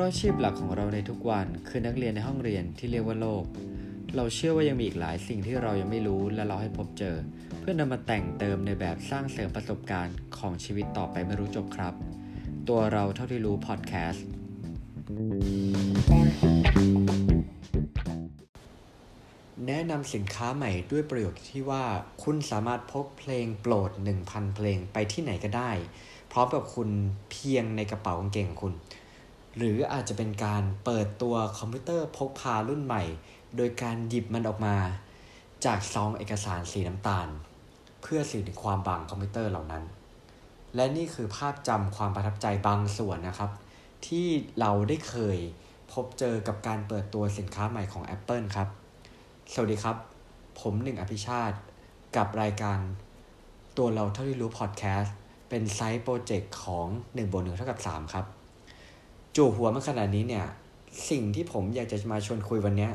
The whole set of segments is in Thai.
ราะอาชีพหลักของเราในทุกวันคือนักเรียนในห้องเรียนที่เรียกว่าโลก เราเชื่อว่ายังมีอีกหลายสิ่งที่เรายังไม่รู้และเราให้พบเจอ เพื่อนำมาแต่งเติมในแบบสร้างเสริมประสบการณ์ของชีวิตต่อไปไม่รู้จบครับ ตัวเราเท่าที่รู้พอดแคสต์แนะนำสินค้าใหม่ด้วยประโยคที่ว่า คุณสามารถพกเพลงโปรด 1,000 เพลงไปที่ไหนก็ได้ พร้อมกับคุณเพียงในกระเป๋ากางเกงของคุณ หรืออาจจะเป็นการเปิดตัวคอมพิวเตอร์พกพารุ่นใหม่ โดยการหยิบมันออกมา จากซองเอกสารสีน้ำตาล เพื่อสื่อถึงความบางคอมพิวเตอร์เหล่านั้น และนี่คือภาพจำความประทับใจบางส่วนนะครับ ที่เราได้เคยพบเจอกับการเปิดตัวสินค้าใหม่ของ Apple ครับ สวัสดีครับ ผมหนึ่งอภิชาติ กับรายการ ตัวเราเท่าที่รู้พอดแคสต์เป็นไซต์โปรเจกต์ของ1บวก1เท่ากับ3ครับ จู่หัวมาขนาดนี้เนี่ย สิ่งที่ผมอยากจะมาชวนคุยวันนี้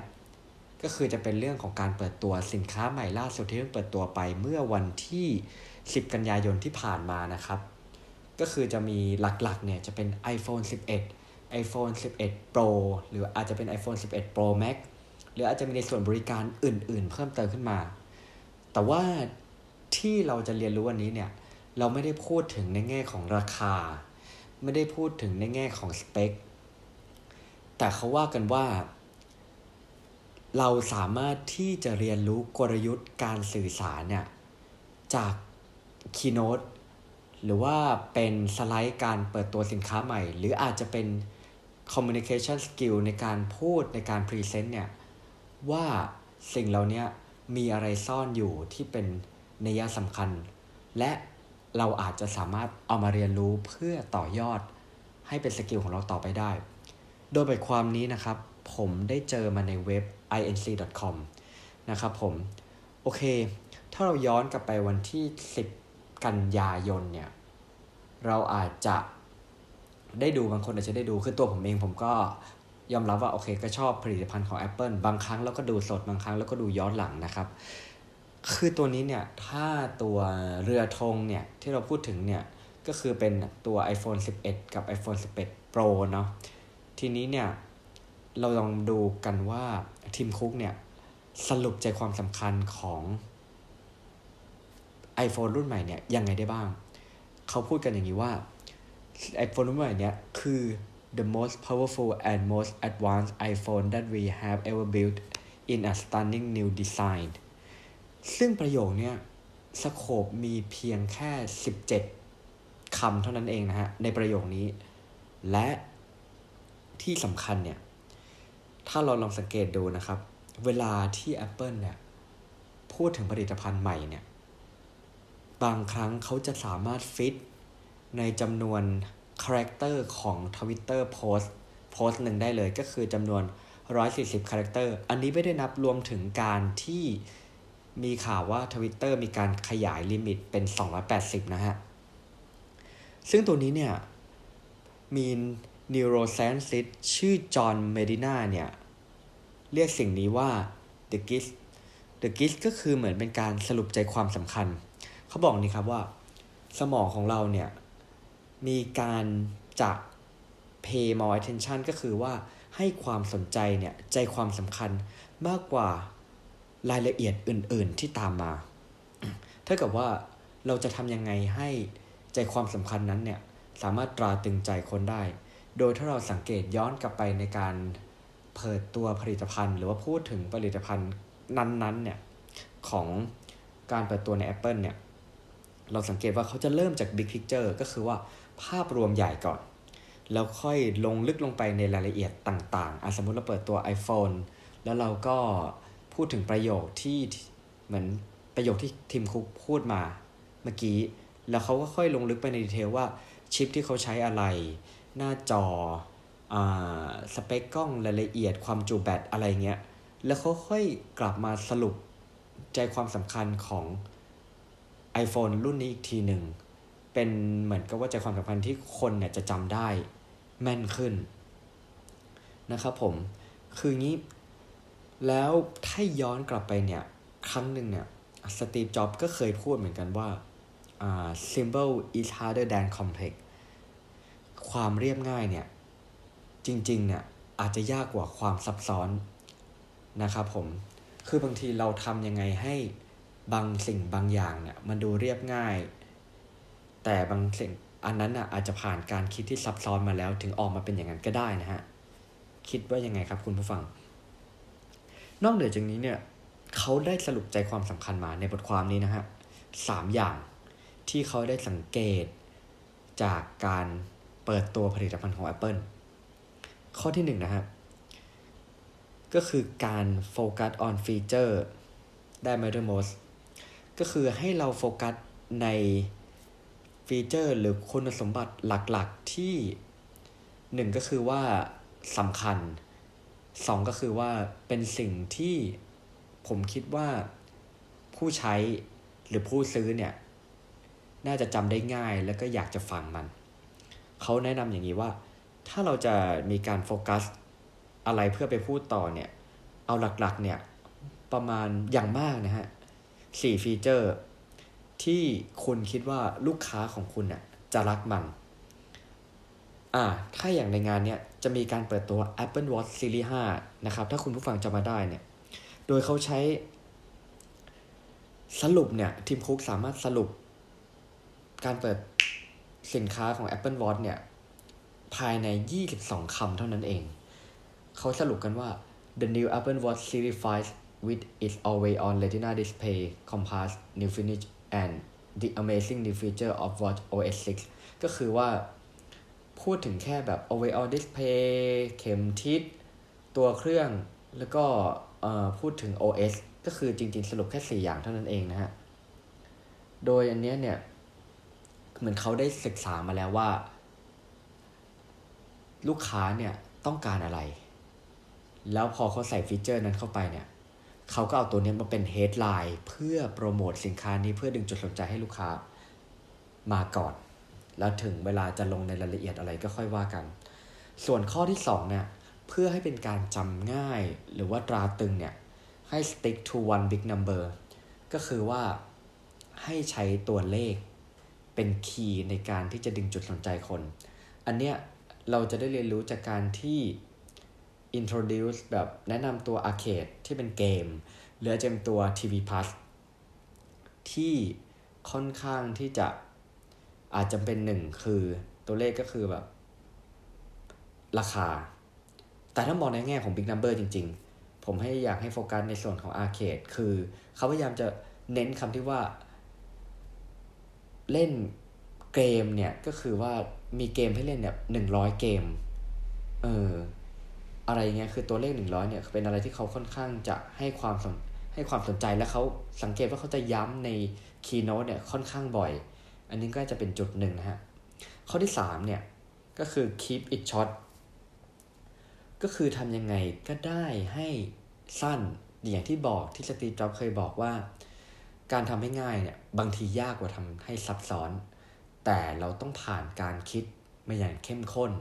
ก็คือจะเป็นเรื่องของการเปิดตัวสินค้าใหม่ล่าสุดที่เพิ่งเปิดตัวไปเมื่อวันที่ 10 กันยายนที่ผ่านมานะครับ ก็คือจะมีหลักๆเนี่ยจะเป็น iPhone 11 iPhone 11 Pro หรืออาจจะเป็น iPhone 11 Pro Max หรืออาจจะมีในส่วนบริการอื่นๆ เพิ่มเติมขึ้นมา แต่ว่าที่เราจะเรียนรู้วันนี้เนี่ย เราไม่ได้พูดถึงในแง่ของราคา ไม่ได้พูดถึงในแง่ของสเปค แต่เขาว่ากันว่า เราสามารถที่จะเรียนรู้กลยุทธ์การสื่อสารเนี่ย จากคีโนตหรือว่าเป็นสไลด์การเปิดตัวสินค้าใหม่ หรืออาจจะเป็น communication skill ในการพูดในการ present เนี่ย ว่าสิ่งเหล่านี้มีอะไรซ่อนอยู่ที่เป็นนัยสำคัญ และ เราอาจจะสามารถเอามาเรียนรู้เพื่อต่อยอดให้เป็นสกิลของเราต่อไปได้ โดยบทความนี้นะครับ ผมได้เจอมาในเว็บ inc.com นะครับผม โอเค ถ้าเราย้อนกลับไปวันที่ 10 กันยายนเนี่ย เราอาจจะได้ดูบางคนอาจจะได้ดูคือตัวผมเองผมก็ยอมรับว่าโอเคก็ชอบผลิตภัณฑ์ของ Apple บางครั้งแล้วก็ดูสดบางครั้งแล้วก็ดูย้อนหลังนะครับ คือตัวนี้เนี่ย ถ้าตัวเรือธงเนี่ย ที่เราพูดถึงเนี่ย ก็คือเป็นตัว iPhone 11 กับ iPhone 11 Pro เนาะทีนี้เนี่ย เราลองดูกันว่าทีมคุกเนี่ย สรุปใจความสำคัญของ iPhone รุ่นใหม่เนี่ย ยังไงได้บ้าง เขาพูดกันอย่างนี้ว่า iPhone รุ่นใหม่เนี่ย คือ the most powerful and most advanced iPhone that we have ever built in a stunning new design ซึ่งประโยคเนี้ยสโคปมีเพียงแค่17คำเท่านั้นเองนะฮะ ในประโยคนี้ และที่สำคัญเนี่ย ถ้าเราลองสังเกตดูนะครับ เวลาที่ Apple เนี่ย พูดถึงผลิตภัณฑ์ใหม่เนี่ย บางครั้งเขาจะสามารถฟิตในจำนวน character ของ Twitter Post โพสต์หนึ่งได้เลยก็คือจำนวน 140 character อันนี้ไม่ได้นับรวมถึงการที่ มีข่าวว่า Twitter มีการขยาย limit เป็น 280 นะฮะ ซึ่งตัวนี้เนี่ย มี neuroscientist ชื่อจอห์นเมดินาเนี่ย เรียกสิ่งนี้ว่า the gist the gist ก็คือเหมือนเป็นการสรุปใจความสำคัญ เขาบอกนี่ครับว่า สมองของเราเนี่ย มีการจะ pay more attention ก็คือว่าให้ความสนใจเนี่ย ใจความสำคัญมากกว่า รายละเอียดอื่น ๆ ที่ตามมาถ้ากับว่าเราจะทำยังไงให้ใจความสำคัญนั้นเนี่ยสามารถตราตึงใจคนได้ โดยถ้าเราสังเกตย้อนกลับไปในการเปิดตัวผลิตภัณฑ์ หรือว่าพูดถึงผลิตภัณฑ์นั้นๆเนี่ยของการเปิดตัวใน Apple เนี่ยเราสังเกตว่าเขาจะเริ่มจาก Big Picture ก็คือว่าภาพรวมใหญ่ก่อน แล้วค่อยลงลึกลงไปในรายละเอียดต่างๆสมมุติเราเปิดตัว iPhone แล้วเราก็ พูดถึงประโยคที่เหมือนประโยคที่ทีมคุกพูดมาเมื่อกี้ แล้วเขาก็ค่อยลงลึกไปในดีเทลว่าชิปที่เขาใช้อะไร หน้าจออสเปคกล้องรายละเอียดความจุแบตอะไรเงี้ย แล้วเขาค่อยกลับมาสรุปใจความสำคัญของ iPhone รุ่นนี้อีกทีหนึ่ง เป็นเหมือนกับว่าใจความสำคัญที่คนเนี่ยจะจำได้แม่นขึ้นนะครับผม คืองี้ แล้วถ้าย้อนกลับไปเนี่ย ครั้งหนึ่งเนี่ยสตีฟจ็อบก็เคยพูดเหมือนกันว่า simple is harder than complex ความเรียบง่ายเนี่ย จริงๆเนี่ยอาจจะยากกว่าความซับซ้อนนะครับผม คือบางทีเราทำยังไงให้บางสิ่งบางอย่างเนี่ย มันดูเรียบง่าย แต่บางสิ่งอันนั้นอะอาจจะผ่านการคิดที่ซับซ้อนมาแล้ว ถึงออกมาเป็นอย่างนั้นก็ได้นะฮะ คิดว่ายังไงครับคุณผู้ฟัง นอกเหนือจากนี้เนี่ยเขาได้สรุปใจความสำคัญมาในบทความนี้นะฮะสามอย่างที่เขาได้สังเกตจากการเปิดตัวผลิตภัณฑ์ของ Apple ข้อที่หนึ่งนะครับ ก็คือการโฟกัส on feature ได้ matter most ก็คือให้เราโฟกัสในฟีเจอร์หรือคุณสมบัติหลักๆที่หนึ่งก็คือว่าสำคัญ สองก็คือว่าเป็นสิ่งที่ผมคิดว่าผู้ใช้หรือผู้ซื้อเนี่ย น่าจะจำได้ง่ายแล้วก็อยากจะฟังมัน เขาแนะนำอย่างนี้ว่า ถ้าเราจะมีการโฟกัสอะไรเพื่อไปพูดต่อเนี่ย เอาหลักๆเนี่ย ประมาณอย่างมากนะฮะสี่ฟีเจอร์ ที่คุณคิดว่าลูกค้าของคุณน่ะจะรักมัน อ่าถ้าอย่างในงานเนี้ยจะมีการเปิดตัว Apple Watch Series 5 นะครับ ถ้าคุณผู้ฟังจะมาได้เนี่ย โดยเขาใช้สรุปเนี่ย ทีมคุกสามารถสรุป การเปิดสินค้าของ Apple Watch เนี่ย ภายใน 22 คำเท่านั้นเอง เขาสรุปกันว่า the new Apple Watch Series 5 with its always-on Retina display compass new finish and the amazing new feature of Watch OS 6 ก็คือว่า พูดถึงแค่แบบ always-on display เข็มทิศ ตัวเครื่อง แล้วก็พูดถึง OS ก็คือจริง ๆ สรุปแค่ 4 อย่างเท่านั้นเองนะฮะ โดยอันเนี้ยเนี่ย เหมือนเขาได้ศึกษามาแล้วว่า ลูกค้าเนี่ยต้องการอะไร แล้วพอเขาใส่ feature นั้นเข้าไปเนี่ย เขาก็เอาตัวนี้มาเป็น headline เพื่อโปรโมทสินค้านี้เพื่อดึงจุดสนใจให้ลูกค้ามาก่อน แล้วถึงเวลาจะลงในรายละเอียดอะไรก็ค่อยว่ากัน ส่วนข้อที่2เนี่ยเพื่อให้เป็นการจำง่ายหรือว่าตราตรึงเนี่ยให้ stick to one big number ก็คือว่าให้ใช้ตัวเลขเป็น key ในการที่จะดึงจุดสนใจคน อันเนี้ยเราจะได้เรียนรู้จากการที่ introduce แบบแนะนำตัวอาร์เคดที่เป็นเกม หรือจะเป็นตัว TV Plus ที่ค่อนข้างที่จะ อาจจะเป็นหนึ่งคือตัวเลขก็คือแบบ ราคา แต่ถ้ามองในแง่ของ Big Number จริง ๆ ผมให้อยากให้โฟกัสในส่วนของอาร์เคดคือเขาพยายามจะเน้นคำที่ว่า เล่นเกมเนี่ย ก็คือว่ามีเกมให้เล่นเนี่ยหนึ่งร้อยเกม เออ อะไรเงี้ยคือตัวเลขหนึ่งร้อยเนี่ย เป็นอะไรที่เขาค่อนข้างจะให้ความสนให้ความสนใจและเขาสังเกตว่าเขาจะย้ำในคีย์โน้ตเนี่ยค่อนข้างบ่อย อันนี้ก็จะเป็นจุดหนึ่งนะฮะ ข้อที่สามเนี่ยก็คือ keep it short ก็คือทำยังไงก็ได้ให้สั้นอย่างที่บอกที่สตีจ็อบเคยบอกว่า การทำให้ง่ายเนี่ยบางทียากกว่าทำให้ซับซ้อน แต่เราต้องผ่านการคิดมาอย่างเข้มข้น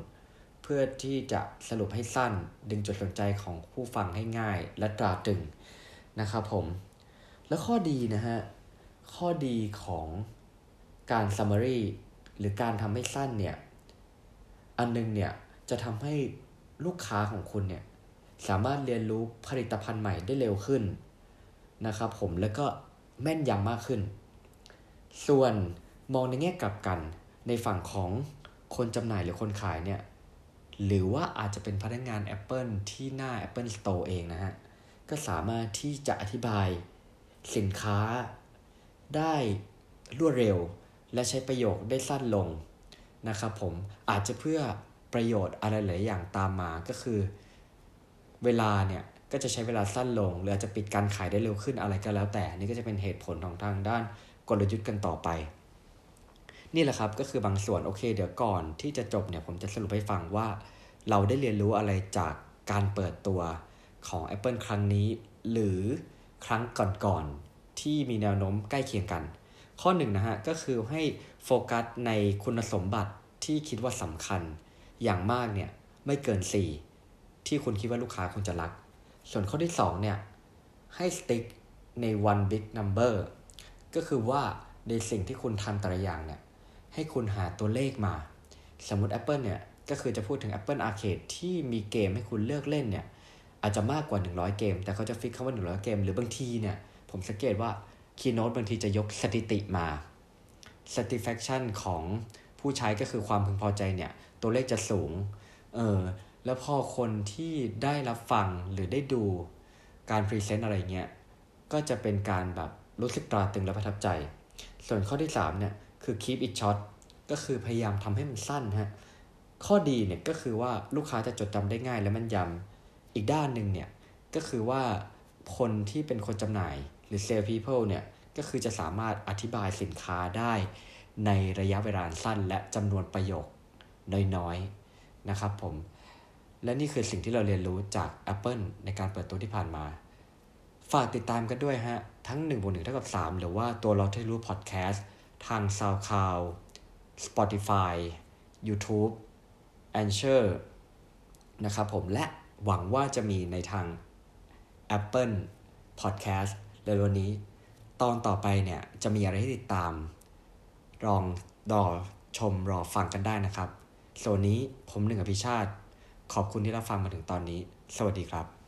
เพื่อที่จะสรุปให้สั้น ดึงจุดสนใจของผู้ฟังให้ง่ายและตราตรึงนะครับผม แล้วข้อดีนะฮะ ข้อดีของ การ summary หรือการทำให้สั้นเนี่ย อันนึงเนี่ยจะทำให้ลูกค้าของคุณเนี่ยสามารถเรียนรู้ผลิตภัณฑ์ใหม่ได้เร็วขึ้นนะครับผมแล้วก็แม่นยำมากขึ้น ส่วนมองในแง่กลับกันในฝั่งของคนจำหน่ายหรือคนขายเนี่ยหรือว่าอาจจะเป็นพนักงาน Apple ที่หน้า Apple Store เองนะฮะ ก็สามารถที่จะอธิบายสินค้าได้รวดเร็ว และใช้ประโยคได้สั้นลงนะครับผมอาจจะเพื่อประโยชน์อะไรหลายอย่างตามมาก็คือ เวลาเนี่ยก็จะใช้เวลาสั้นลง หรืออาจจะปิดการขายได้เร็วขึ้นอะไรก็แล้วแต่นี่ก็จะเป็นเหตุผลของทางด้านกลยุทธ์กันต่อไป นี่แหละครับก็คือบางส่วนโอเค เดี๋ยวก่อนที่จะจบเนี่ยผมจะสรุปให้ฟังว่า เราได้เรียนรู้อะไรจากการเปิดตัวของ Apple ครั้งนี้ หรือครั้งก่อนๆที่มีแนวโน้มใกล้เคียงกัน ข้อหนึ่งนะฮะก็คือให้โฟกัสในคุณสมบัติที่คิดว่าสำคัญ อย่างมากเนี่ยไม่เกิน 4 ที่คุณคิดว่าลูกค้าคุณจะรัก ส่วนข้อที่2เนี่ยให้ stick ใน one big number ก็คือว่าในสิ่งที่คุณทำแต่ละอย่างเนี่ยให้คุณหาตัวเลขมา สมมติ Apple เนี่ยก็คือจะพูดถึง Apple Arcade ที่มีเกมให้คุณเลือกเล่นเนี่ยอาจจะมากกว่า 100 เกม แต่เขาจะฟิกคำว่า 100 เกม หรือบางทีเนี่ยผมสังเกตว่า Keynote บางทีจะยกสถิติมา satisfaction ของผู้ใช้ก็คือความพึงพอใจเนี่ย ตัวเลขจะสูง เออ แล้วพอคนที่ได้รับฟังหรือได้ดูการพรีเซนต์อะไรเงี้ย ก็จะเป็นการแบบรู้สึกตราตึงและประทับใจ ส่วนข้อที่ 3 เนี่ย คือ keep it short ก็คือพยายามทำให้มันสั้นฮะ ข้อดีเนี่ยก็คือว่าลูกค้าจะจดจำได้ง่ายและมันยำอีกด้านหนึ่งเนี่ย ก็คือว่าคนที่เป็นคนจำหน่าย รือ sales people เนี่ยก็คือจะสามารถอธิบายสินค้าได้ในระยะเวลาสั้น และจำนวนประโยคน้อยๆนะครับผมและนี่คือสิ่งที่เราเรียนรู้จาก Apple ในการเปิดตัวที่ผ่านมา ฝากติดตามกันด้วยฮะ ทั้ง1บวก1เท่ากับ 3 หรือว่าตัวเราที่รู้พอดแคสต์ทาง SoundCloud Spotify YouTube a n c h o r นะครับผมและหวังว่าจะมีในทาง Apple Podcast เร็วๆนี้ ตอนต่อไปเนี่ยจะมีอะไรให้ติดตาม ลองรอชมรอฟังกันได้นะครับส่วนนี้ผมหนึ่งอภิชาติ ขอบคุณที่รับฟังมาถึงตอนนี้ สวัสดีครับ